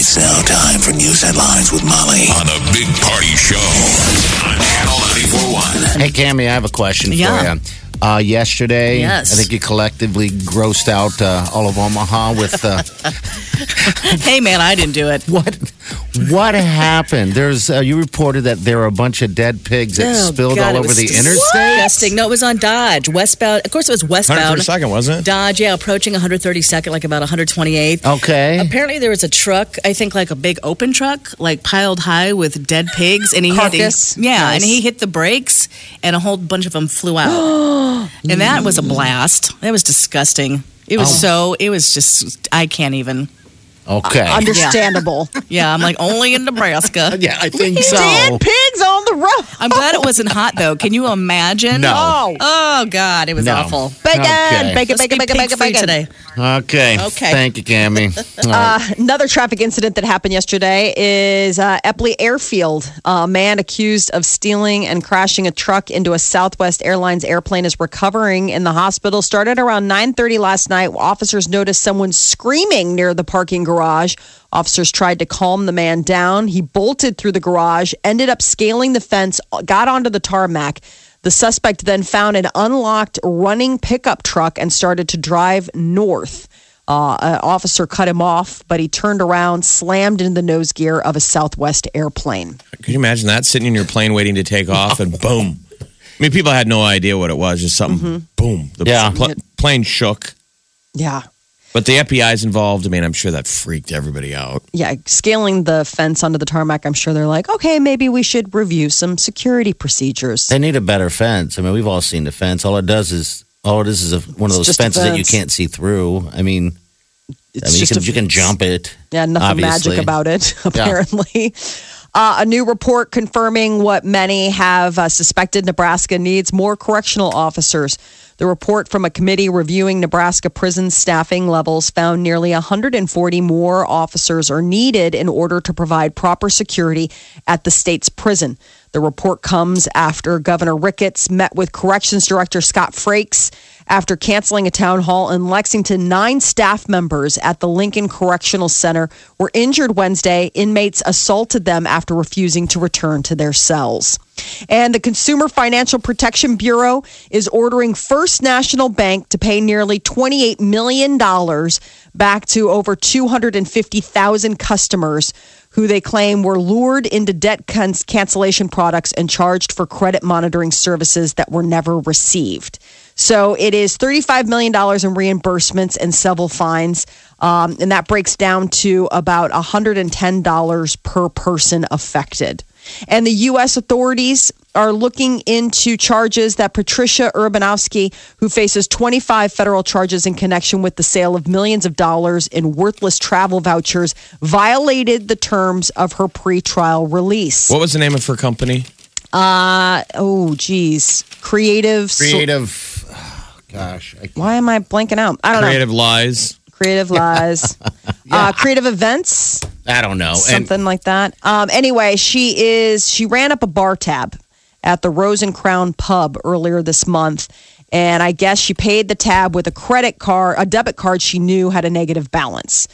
It's now time for news headlines with Molly on the Big Party Show on Channel 941. Hey, Cammy, I have a question Yeah. for you. Uh, yesterday, Yes. I think you collectively grossed out uh, all of Omaha with uh, Hey, man, I didn't do it. what? What happened? There's uh, you reported that there were a bunch of dead pigs that Oh, spilled God, all it over was the interstate. Disgusting. No, it was on Dodge, westbound. Of course, it was westbound. 132nd, wasn't it? Dodge, yeah, approaching 132nd, like about 128th. Okay. Apparently, there was a truck. I think like a big open truck, like piled high with dead pigs, and he Carcass. Had, yeah, Nice. and he hit the brakes, and a whole bunch of them flew out, and that was a blast. That was disgusting. It was so. It was just. I can't even. Okay. Understandable. Yeah, I'm like only in Nebraska. yeah, I think so. Dead pigs on the road. I'm glad it wasn't hot though. Can you imagine? No. Oh, Oh God, it was No. awful. bacon, Okay. bacon, Let's bacon, be bacon, bacon, bacon. today. Okay. Okay. Thank you, Cammy. All right. Another traffic incident that happened yesterday is uh, Eppley Airfield. A man accused of stealing and crashing a truck into a Southwest Airlines airplane is recovering in the hospital. Started around 9:30 last night. Officers noticed someone screaming near the parking garage. Officers tried to calm the man down. He bolted through the garage, ended up scaling the fence, got onto the tarmac. The suspect then found an unlocked running pickup truck and started to drive north. Uh, an officer cut him off, but he turned around, slammed into the nose gear of a Southwest airplane. Could you imagine that sitting in your plane waiting to take off and boom? I mean, people had no idea what it was. Just something, boom. The Yeah. pl- plane shook. Yeah. But the FBI's involved. I mean, I'm sure that freaked everybody out. Yeah, scaling the fence onto the tarmac, I'm sure they're like, okay, maybe we should review some security procedures. They need a better fence. I mean, we've all seen the fence. All it does is all it is is a, one of those just a fences that you can't see through. I mean, It's I mean, you can a- you can jump it. Yeah, nothing obviously. magic about it, apparently. Uh, a new report confirming what many have uh, suspected Nebraska needs more correctional officers. The report from a committee reviewing Nebraska prison staffing levels found nearly 140 more officers are needed in order to provide proper security at the state's prison. The report comes after Governor Ricketts met with Corrections Director Scott Frakes after canceling a town hall in Lexington. Nine staff members at the Lincoln Correctional Center were injured Wednesday. Inmates assaulted them after refusing to return to their cells. And the Consumer Financial Protection Bureau is ordering First National Bank to pay nearly $28 million back to over 250,000 customers who they claim were lured into debt can- cancellation products and charged for credit monitoring services that were never received. So it is $35 million in reimbursements and several fines. Um, and that breaks down to about $110 per person affected. And the U.S. authorities are looking into charges that Patricia Urbanowski, who faces 25 federal charges in connection with the sale of millions of dollars in worthless travel vouchers, violated the terms of her pretrial release. What was the name of her company? Uh, oh, geez. Creative. Creative. oh, gosh. I, Why am I blanking out? I don't know. Creative Lies. Creative lies. uh, creative events. I don't know. And something like that. Um, anyway, she is she ran up a bar tab at the Rose and Crown pub earlier this month, and I guess she paid the tab with a credit card, a debit card she knew had a negative balance.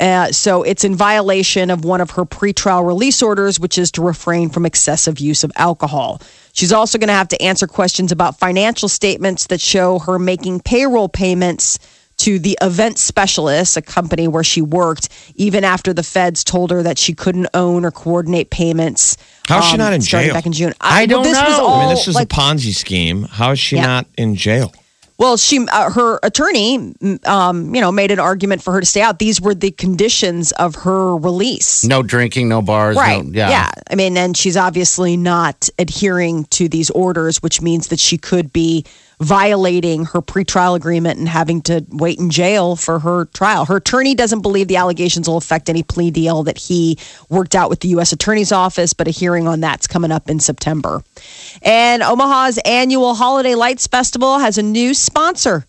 Uh, so it's in violation of one of her pretrial release orders, which is to refrain from excessive use of alcohol. She's also going to have to answer questions about financial statements that show her making payroll payments to the event specialist, a company where she worked, even after the feds told her that she couldn't own or coordinate payments. How's she um, not in jail? Back in June, I don't this Was all, I mean, this is like, a Ponzi scheme. How is she Yeah. not in jail? well, she, uh, her attorney, um, you know, made an argument for her to stay out. These were the conditions of her release. no drinking, no bars. Right. No, yeah. I mean, and she's obviously not adhering to these orders, which means that she could be violating her pretrial agreement and having to wait in jail for her trial. Her attorney doesn't believe the allegations will affect any plea deal that he worked out with the U.S. Attorney's Office, but a hearing on that's coming up in September. And Omaha's annual Holiday Lights Festival has a new sponsor.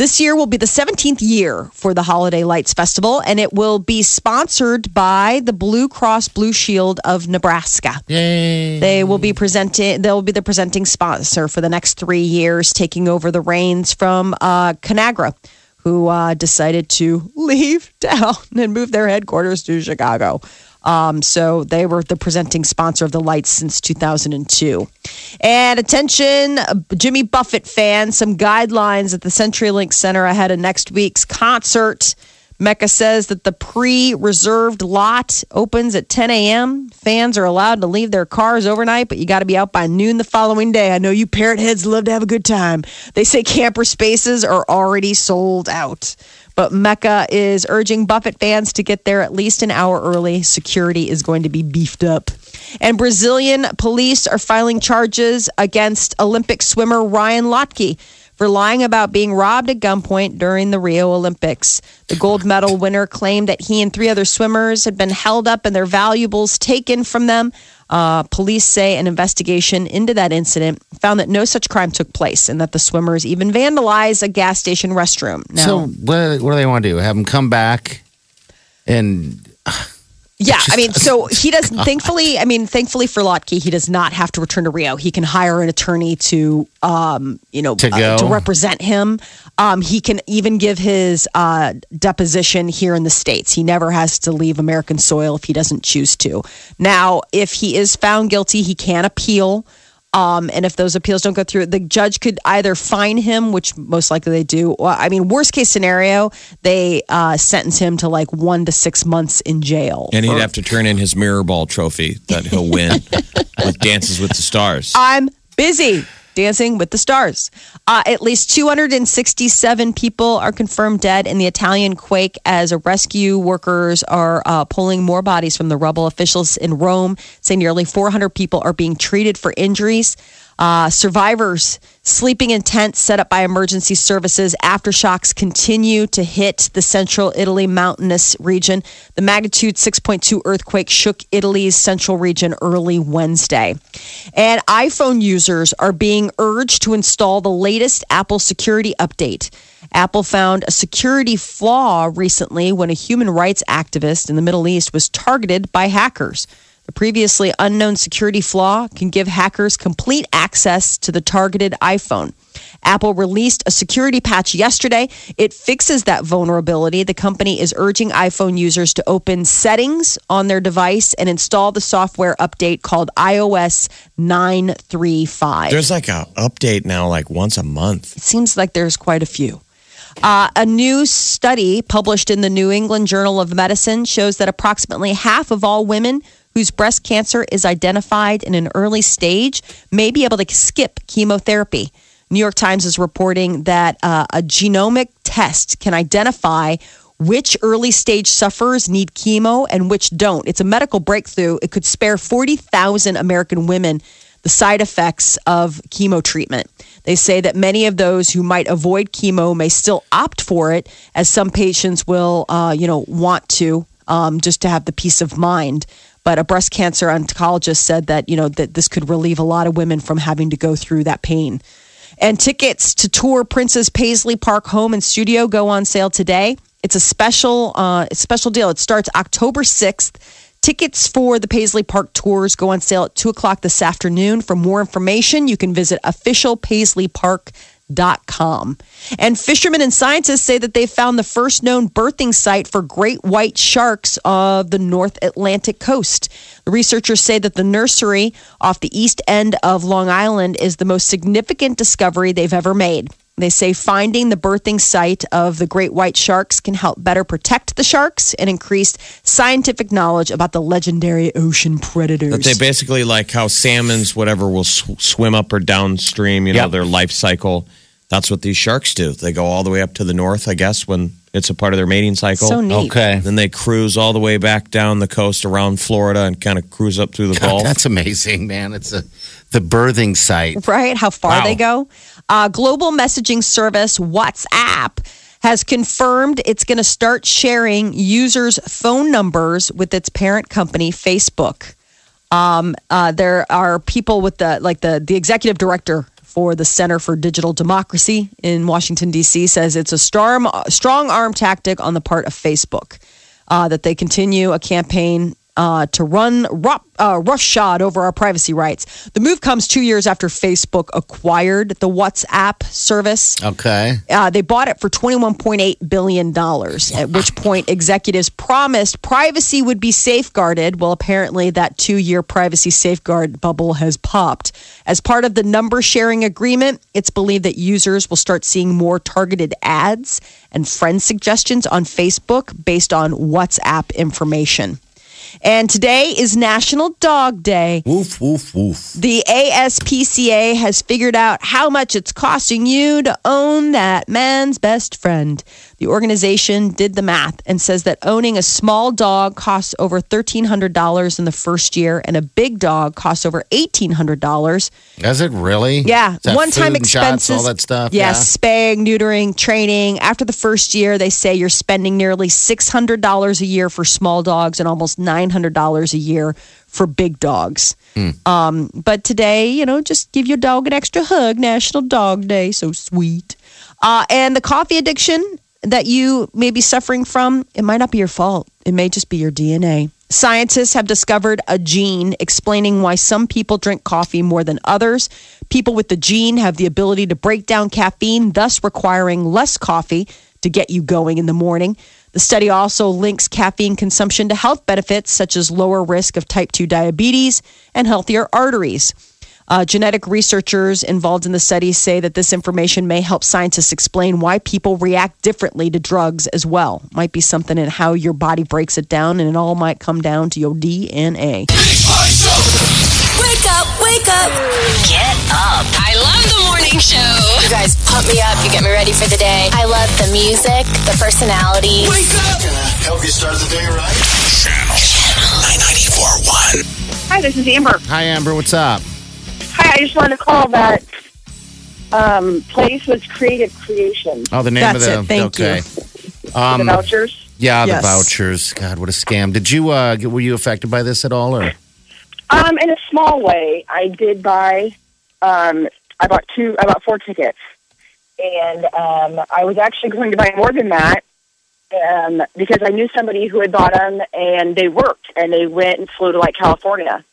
This year will be the 17th year for the Holiday Lights Festival, and it will be sponsored by the Blue Cross Blue Shield of Nebraska. Yay. They will be presenting. They'll be the presenting sponsor for the next three years, taking over the reins from uh, Conagra, who uh, decided to leave town and move their headquarters to Chicago. Um, so they were the presenting sponsor of the lights since 2002. And attention, Jimmy Buffett fans, some guidelines at the CenturyLink Center ahead of next week's concert. MECA says that the pre reserved lot opens at 10 a.m. Fans are allowed to leave their cars overnight, but you got to be out by noon the following day. I know you parrot heads love to have a good time. They say camper spaces are already sold out. But MECA is urging Buffett fans to get there at least an hour early. Security is going to be beefed up. And Brazilian police are filing charges against Olympic swimmer Ryan Lochte for lying about being robbed at gunpoint during the Rio Olympics. The gold medal winner claimed that he and three other swimmers had been held up and their valuables taken from them. Uh, police say an investigation into that incident found that no such crime took place and that the swimmers even vandalized a gas station restroom. Now, So what, what do they want to do? Have them come back and Yeah, I mean, so he doesn't. Thankfully, I mean, thankfully for Lochte, he does not have to return to Rio. He can hire an attorney to, um, you know, To uh, to represent him. Um, he can even give his uh, deposition here in the states. He never has to leave American soil if he doesn't choose to. Now, if he is found guilty, he can appeal. Um, and if those appeals don't go through, the judge could either fine him, which most likely they do. Or, I mean, worst case scenario, they uh, sentence him to like one to six months in jail. And he'd for- have to turn in his mirror ball trophy that he'll win with Dances with the Stars. I'm busy dancing with the stars. Uh, at least 267 people are confirmed dead in the Italian quake as rescue workers are uh, pulling more bodies from the rubble. Officials in Rome say nearly 400 people are being treated for injuries. Uh, survivors sleeping in tents set up by emergency services. Aftershocks continue to hit the central Italy mountainous region. The magnitude 6.2 earthquake shook Italy's central region early Wednesday. And iPhone users are being urged to install the latest Apple security update. Apple found a security flaw recently when a human rights activist in the Middle East was targeted by hackers. The previously unknown security flaw can give hackers complete access to the targeted iPhone. Apple released a security patch yesterday. It fixes that vulnerability. The company is urging iPhone users to open settings on their device and install the software update called iOS 935. There's like a update now, like once a month. It seems like there's quite a few. Uh, a new study published in the New England Journal of Medicine shows that approximately half of all women whose breast cancer is identified in an early stage may be able to skip chemotherapy. New York Times is reporting that uh, a genomic test can identify which early stage sufferers need chemo and which don't. It's a medical breakthrough. It could spare 40,000 American women the side effects of chemo treatment. They say that many of those who might avoid chemo may still opt for it, as some patients will, uh, you know, want to um, just to have the peace of mind. But a breast cancer oncologist said that you know that this could relieve a lot of women from having to go through that pain. And tickets to tour Prince's Paisley Park home and studio go on sale today. It's a special, uh, special deal. It starts October sixth. Tickets for the Paisley Park tours go on sale at two o'clock this afternoon. For more information, you can visit officialpaisleypark.com. And fishermen and scientists say that they found the first known birthing site for great white sharks of the North Atlantic coast. The researchers say that the nursery off the east end of Long Island is the most significant discovery they've ever made. They say finding the birthing site of the great white sharks can help better protect the sharks and increase scientific knowledge about the legendary ocean predators. That they basically like how salmons, whatever, will sw- swim up or downstream, you know, Yep. their life cycle. That's what these sharks do. They go all the way up to the north, I guess, when It's a part of their mating cycle. So neat. Okay. Then they cruise all the way back down the coast around Florida and kind of cruise up through the Gulf. That's amazing, man. It's a the birthing site. right? How far Wow. they go. Uh, global messaging service WhatsApp has confirmed it's going to start sharing users' phone numbers with its parent company, Facebook. Um, uh, there are people with the like the the executive director for the Center for Digital Democracy in Washington D.C. says it's a strong strong arm tactic on the part of Facebook uh, that they continue a campaign uh, to run ru- uh, roughshod over our privacy rights. The move comes two years after Facebook acquired the WhatsApp service. Okay. Uh, they bought it for $21.8 billion, at which point executives promised privacy would be safeguarded. Well, apparently, that two year privacy safeguard bubble has popped. As part of the number sharing agreement, it's believed that users will start seeing more targeted ads and friend suggestions on Facebook based on WhatsApp information. And today is National Dog Day. Woof woof woof. The ASPCA has figured out how much it's costing you to own that man's best friend. The organization did the math and says that owning a small dog costs over $1,300 in the first year, and a big dog costs over $1,800. Does it really? Yeah, one-time food and shots, expenses, all that stuff. Yes, spaying, neutering, training. After the first year, they say you're spending nearly six hundred dollars a year for small dogs and almost nine hundred dollars a year for big dogs. Hmm. Um, but today, you know, just give your dog an extra hug. National Dog Day, so sweet. Uh, and the coffee addiction that you may be suffering from, it might not be your fault. It may just be your DNA. Scientists have discovered a gene explaining why some people drink coffee more than others. People with the gene have the ability to break down caffeine, thus requiring less coffee to get you going in the morning. The study also links caffeine consumption to health benefits such as lower risk of type 2 diabetes and healthier arteries. Uh, genetic researchers involved in the study say that this information may help scientists explain why people react differently to drugs as well. Might be something in how your body breaks it down, and it all might come down to your DNA. Big Party Show. Wake up, wake up. Get up. I love the morning show. You guys pump me up. You get me ready for the day. I love the music, the personality. Wake up. Help you start the day right. Channel 941. Hi, this is Amber. Hi, Amber. What's up? Hi, I just wanted to call that um, place was Creative Creations. Oh, the name That's of the. it. Thank you. okay. the Um, vouchers. yeah, the Yes. vouchers. God, what a scam. Did you? Uh, get- were you affected by this at all, or? Um, in a small way, I did buy. Um, I bought two. I bought four tickets, and um, I was actually going to buy more than that um, because I knew somebody who had bought them, and they worked, and they went and flew to like California,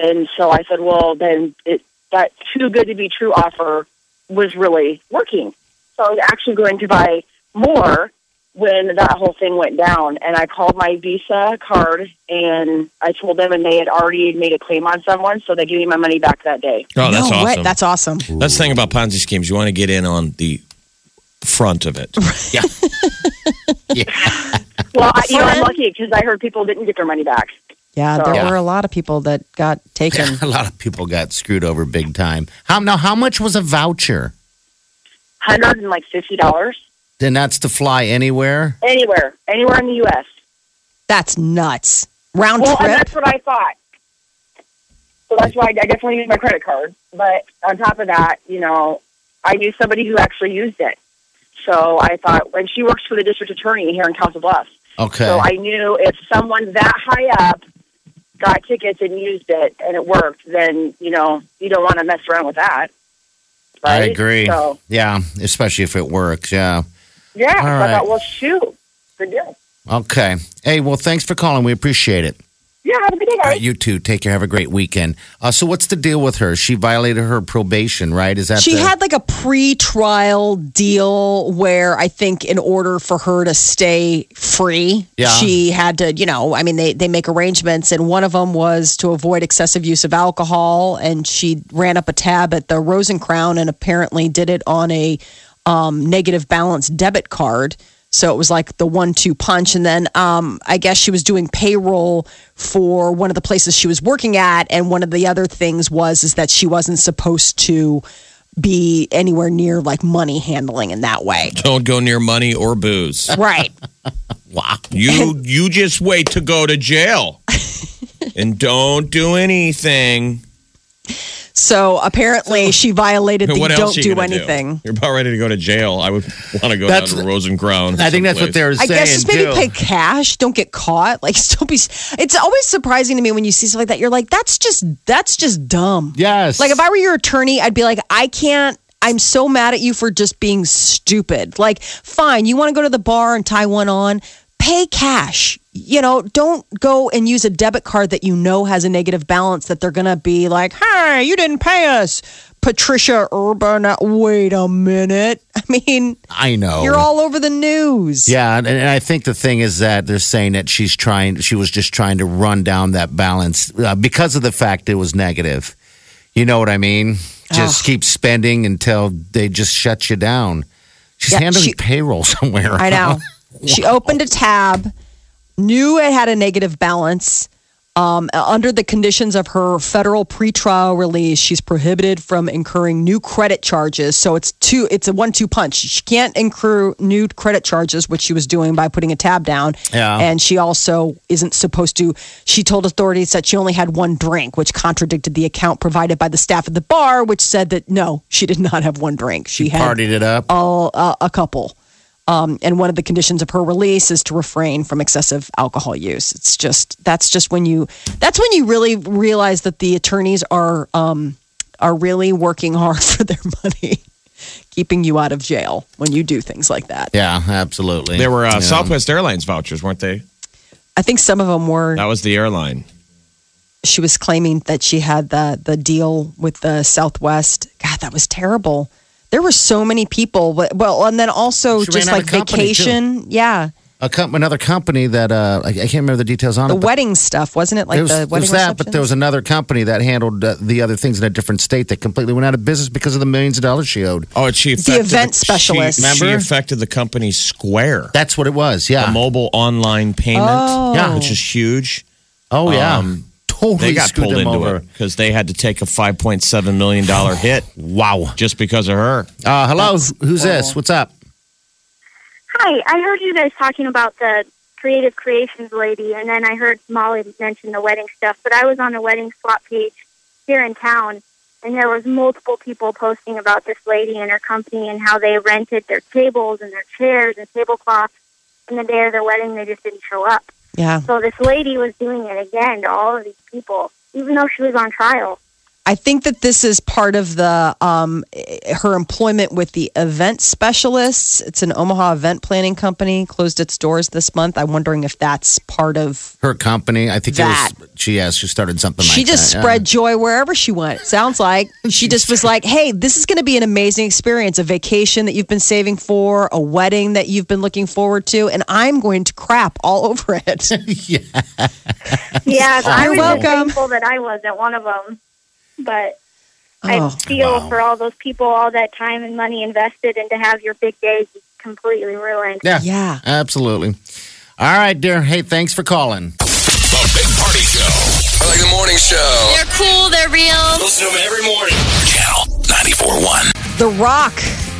and so I said, well, then it, that too good to be true offer was really working. So I was actually going to buy more when that whole thing went down. And I called my Visa card and I told them, and they had already made a claim on someone, so they gave me my money back that day. Oh, that's no, awesome. What? That's awesome. That's the thing about Ponzi schemes. You want to get in on the front of it. Yeah. yeah. Well, I, you know, I'm lucky because I heard people didn't get their money back. Yeah, there Yeah. were a lot of people that got taken. A lot of people got screwed over big time. How now? How much was a voucher? Hundred and like fifty dollars Then that's to fly anywhere. anywhere, anywhere in the U.S. That's nuts. Round Well, and trip. that's what I thought. So that's why I definitely used my credit card. But on top of that, you know, I knew somebody who actually used it. So I thought, and she works for the district attorney here in Council Bluffs. Okay. So I knew if someone that high up got tickets and used it and it worked, then, you know, you don't want to mess around with that. I agree. So, Yeah, especially if it works. Yeah. yeah. All I right. thought, well, shoot. Good deal. Okay. Hey, well, thanks for calling. We appreciate it. Yeah, have a good day, guys. right, you too. Take care. Have a great weekend. Uh, so, what's the deal with her? She violated her probation, right? Is that She the- had like a pre-trial deal where I think in order for her to stay free, Yeah. she had to, you know, I mean they they make arrangements and one of them was to avoid excessive use of alcohol and she ran up a tab at the Rose and Crown and apparently did it on a um, negative balance debit card. So it was like the one-two punch, and then um, I guess she was doing payroll for one of the places she was working at, and one of the other things was is that she wasn't supposed to be anywhere near like money handling in that way. Don't go near money or booze. Right. Wow. You you just wait to go to jail. and don't do anything. So apparently she violated the what else don't you do gonna anything. You're about ready to go to jail. I would want to go That's- down to Rose and Crown. I think that's what someplace. they're saying. I saying guess just maybe too. pay cash. Don't get caught. Like don't be. It's always surprising to me when you see stuff like that. You're like, that's just that's just dumb. Yes. Like if I were your attorney, I'd be like, I can't. I'm so mad at you for just being stupid. Like, fine, you want to go to the bar and tie one on, pay cash. You know, don't go and use a debit card that you know has a negative balance that they're going to be like, hey, you didn't pay us. Patricia Urban, wait a minute. I mean, I know. you're all over the news. Yeah, and, and I think the thing is that they're saying that she's trying. She was just trying to run down that balance uh, because of the fact it was negative. You know what I mean? Just keep spending until they just shut you down. She's Yeah, handling she- payroll somewhere. I know. She opened a tab, knew it had a negative balance. Um, under the conditions of her federal pretrial release, she's prohibited from incurring new credit charges. So it's two. It's a one-two punch. She can't incur new credit charges, which she was doing by putting a tab down. Yeah. And she also isn't supposed to. She told authorities that she only had one drink, which contradicted the account provided by the staff at the bar, which said that no, she did not have one drink. She had Partied it up. all, uh, a couple. Um, and one of the conditions of her release is to refrain from excessive alcohol use. It's just that's just when you that's when you really realize that the attorneys are um, are really working hard for their money, keeping you out of jail when you do things like that. Yeah, absolutely. There were uh, Yeah. Southwest Airlines vouchers, weren't they? I think some of them were. That was the airline. She was claiming that she had the the deal with the Southwest. God, that was terrible. There were so many people. but- Well, and then also She just like of company, vacation. Yeah, A com- another company that uh, I, I can't remember the details on the it. wedding stuff wasn't it? Like it was, the it wedding was that, but there was another company that handled uh, the other things in a different state that completely went out of business because of the millions of dollars she owed. Oh, and she The event she- specialist. She, Remember? affected the company Square, That's what it was. Yeah. the mobile online payment, Yeah. which is huge. oh yeah. Um, totally They got pulled into over. it because they had to take a five point seven million dollar hit Wow. just because of her. Uh, hello. Who's this? What's up? Hi, I heard you guys talking about the creative creations lady, and then I heard Molly mention the wedding stuff. But I was on a wedding swap page here in town, and there was multiple people posting about this lady and her company and how they rented their tables and their chairs and tablecloths. And the day of their wedding, they just didn't show up. Yeah. So this lady was doing it again to all of these people, even though she was on trial. I think that this is part of the um, her employment with the event specialists. It's an Omaha event planning company closed its doors this month. I'm wondering if that's part of. Her company. I think That. it was. She has. She started something. she like just that, yeah. spread joy wherever she went. Sounds like she just was like, "Hey, this is going to be an amazing experience. A vacation that you've been saving for, a wedding that you've been looking forward to, and I'm going to crap all over it." Yeah, I You're was welcome. thankful that I wasn't one of them. But I Oh, feel for all those people, all that time and money invested, and to have your big day completely ruined. Yeah. Yeah. Absolutely. All right, dear. Hey, thanks for calling. The Big Party Show. I like the morning show. They're cool, they're real. Listen to them every morning. Channel 94.1. The Rock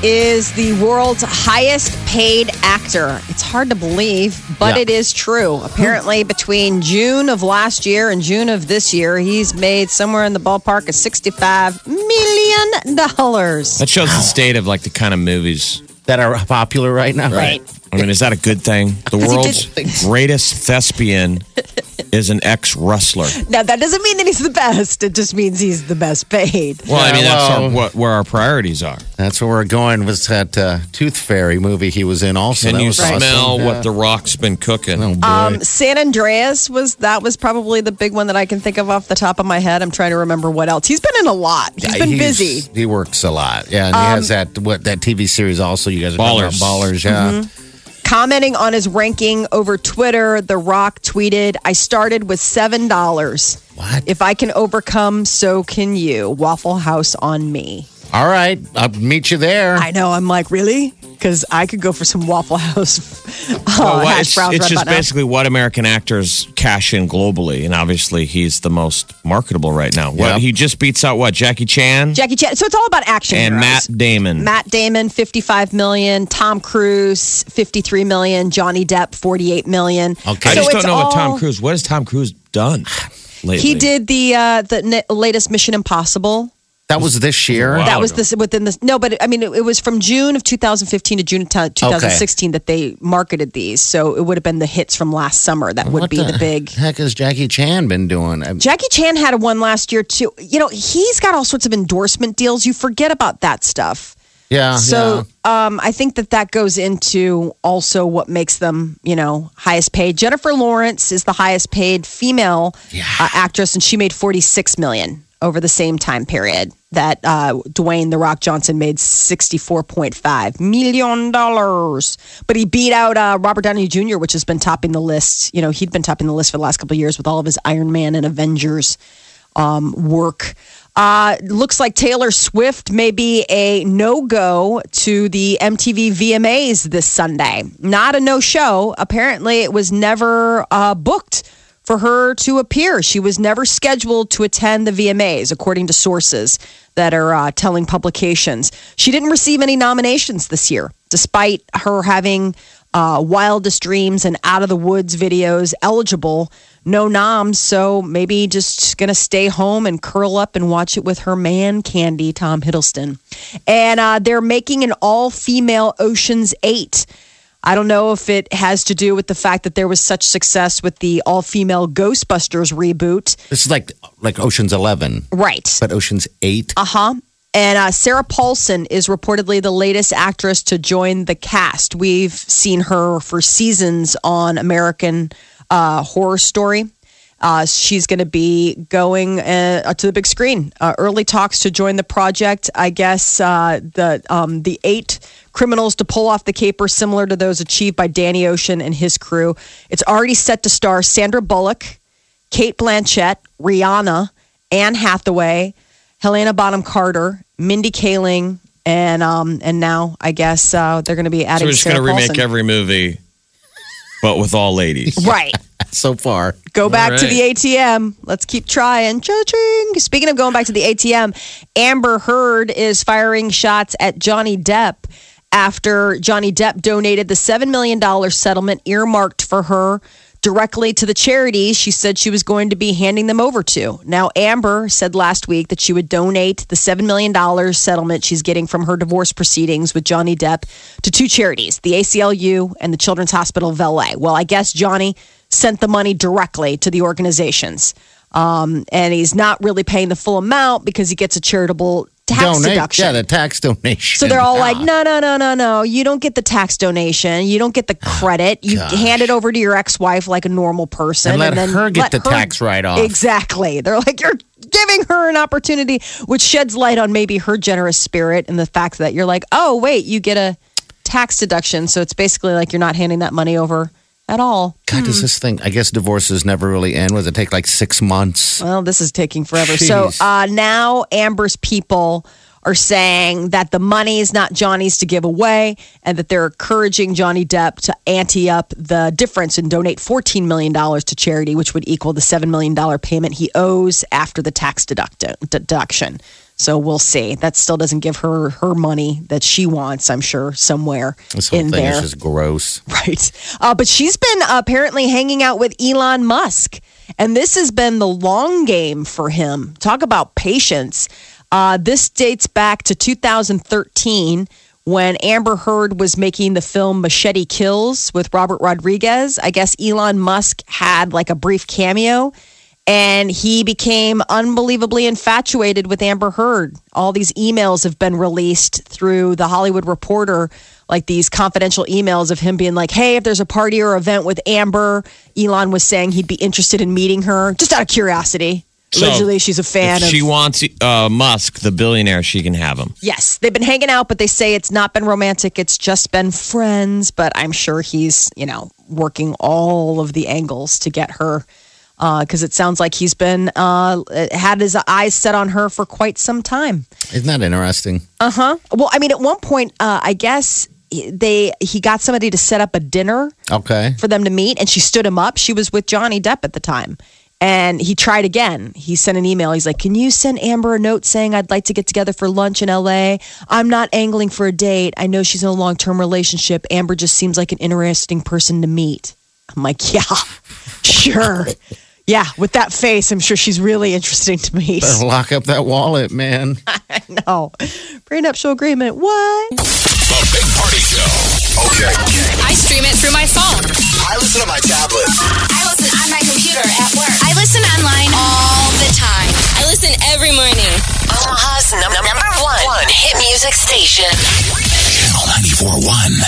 is the world's highest paid actor. It's hard to believe, but Yeah. it is true. Apparently, between June of last year and June of this year, he's made somewhere in the ballpark of $65 million. That shows the state of like the kind of movies. That are popular right now. Right. I mean, is that a good thing? The world's did- greatest thespian is an ex wrestler. Now, that doesn't mean that he's the best. It just means he's the best paid. Well, I mean, Yeah, that's our, what, where our priorities are. That's where we're going. Was that uh, Tooth Fairy movie he was in? Also, Can you awesome. smell Yeah. what The Rock's been cooking? Oh, boy. Um, San Andreas was that was probably the big one that I can think of off the top of my head. I'm trying to remember what else. He's been in a lot. He's Yeah, been he's- busy. Um, He works a lot. Yeah, and he has that what that TV series also. You guys are talking about Ballers. ballers. Yeah. Mm-hmm. Commenting on his ranking over Twitter, The Rock tweeted, I started with $7. What? If I can overcome, so can you. Waffle House on me. All right, I'll meet you there. I know. I'm like, really? Because I could go for some Waffle House uh, Well, what- hash it's browns it's right just about now. basically what American actors cash in globally, and obviously he's the most marketable right now. What Yep. he just beats out what Jackie Chan Jackie Chan. So it's all about action and heroes. Matt Damon. Matt Damon, 55 million. Tom Cruise, 53 million. Johnny Depp, 48 million. Okay. I just don't it's know what Tom Cruise. What has Tom Cruise done lately? He did the uh, the n- latest Mission Impossible. That was this year. Wow. That was ago. this within this. No, but I mean, it, it was from June of 2015 to June of 2016 that they marketed these. So it would have been the hits from last summer that would What be the, big. heck has Jackie Chan been doing? I- Jackie Chan had one last year too. You know, he's got all sorts of endorsement deals. You forget about that stuff. yeah. So um, I think that that goes into also what makes them, you know, highest paid. Jennifer Lawrence is the highest paid female uh, actress, and she made forty six million over the same time period that uh, Dwayne the Rock Johnson made sixty four point five million dollars. But he beat out uh, Robert Downey Jr., which has been topping the list. You know, he'd been topping the list for the last couple of years with all of his Iron Man and Avengers um, work. Uh, looks like Taylor Swift may be a no go to the MTV VMAs this Sunday. Not a no show. Apparently, it was never uh, booked for her to appear. She was never scheduled to attend the VMAs, according to sources that are uh, telling publications. She didn't receive any nominations this year, despite her having uh, Wildest Dreams and Out of the Woods videos eligible. No noms, so maybe just gonna stay home and curl up and watch it with her man Candy, Tom Hiddleston. And uh, they're making an all female Ocean's Eight. I don't know if it has to do with the fact that there was such success with the all female Ghostbusters reboot. this is like like Ocean's Eleven, Right. but Ocean's Eight. Uh huh. And uh, Sarah Paulson is reportedly the latest actress to join the cast. We've seen her for seasons on American uh, Horror Story. Uh, she's going to be going uh, to the big screen. Uh, early talks to join the project. I guess uh, the um, the eight criminals to pull off the caper, similar to those achieved by Danny Ocean and his crew. It's already set to star Sandra Bullock, Cate Blanchett, Rihanna, Anne Hathaway, Helena Bonham Carter, Mindy Kaling, and um, and now I guess uh, they're going to be so adding we're just going to remake every movie, but with all ladies. right. So far, Go back to the ATM. Let's keep trying. Cha-ching. Speaking of going back to the ATM, Amber Heard is firing shots at Johnny Depp after Johnny Depp donated the $7 million settlement earmarked for her directly to the charities she said she was going to be handing them over to. Now, Amber said last week that she would donate the $7 million settlement she's getting from her divorce proceedings with Johnny Depp to two charities, the ACLU and the Children's Hospital of LA. Well, I guess Johnny sent the money directly to the organizations. Um, and he's not really paying the full amount because he gets a charitable tax donate. deduction. Yeah, the tax donation. So they're all like, Ah. no, no, no, no, no. You don't get the tax donation. You don't get the credit. You Gosh. hand it over to your ex-wife like a normal person, And let then her get the tax write-off. Exactly. They're like, you're giving her an opportunity, which sheds light on maybe her generous spirit and the fact that you're like, oh, wait, you get a tax deduction. So it's basically like you're not handing that money over at all. God, does this thing? I guess divorces never really end. Was it take like six months? Well, this is taking forever. So uh, now Amber's people are saying that the money is not Johnny's to give away and that they're encouraging Johnny Depp to ante up the difference and donate $14 million to charity, which would equal the $7 million payment he owes after the tax deduct- deduction. So we'll see. That still doesn't give her her money that she wants, I'm sure, somewhere This whole in thing there. is just gross. Right. Uh, but she's been apparently hanging out with Elon Musk. And this has been the long game for him. Talk about patience. Uh, this dates back to 2013 when Amber Heard was making the film Machete Kills with Robert Rodriguez. I guess Elon Musk had like a brief cameo and he became unbelievably infatuated with Amber Heard. All these emails have been released through the Hollywood Reporter, like these confidential emails of him being like, "Hey, if there's a party or event with Amber, Elon was saying he'd be interested in meeting her, just out of curiosity." So, Allegedly, she's a fan of. she wants uh, Musk, the billionaire, she can have him. Yes, they've been hanging out, but they say it's not been romantic. It's just been friends. But I'm sure he's, you know, working all of the angles to get her because it sounds like he's been uh, had his eyes set on her for quite some time. Isn't that interesting? Uh huh. Well, I mean, at one point, uh, I guess they he got somebody to set up a dinner Okay. for them to meet and she stood him up. She was with Johnny Depp at the time. And he tried again. He sent an email. He's like, Can you send Amber a note saying I'd like to get together for lunch in LA? I'm not angling for a date. I know she's in a long term relationship. Amber just seems like an interesting person to meet. I'm like, Yeah, sure. Yeah, with that face, I'm sure she's really interesting to meet. Better lock up that wallet, man. no. Prenuptial agreement. What? The Big Party Show. Okay. I stream it through my phone. I listen on my tablet. I listen on my computer at work. I listen online all the time. I listen every morning. Omaha's num- number one, one hit music station. Channel 94.1.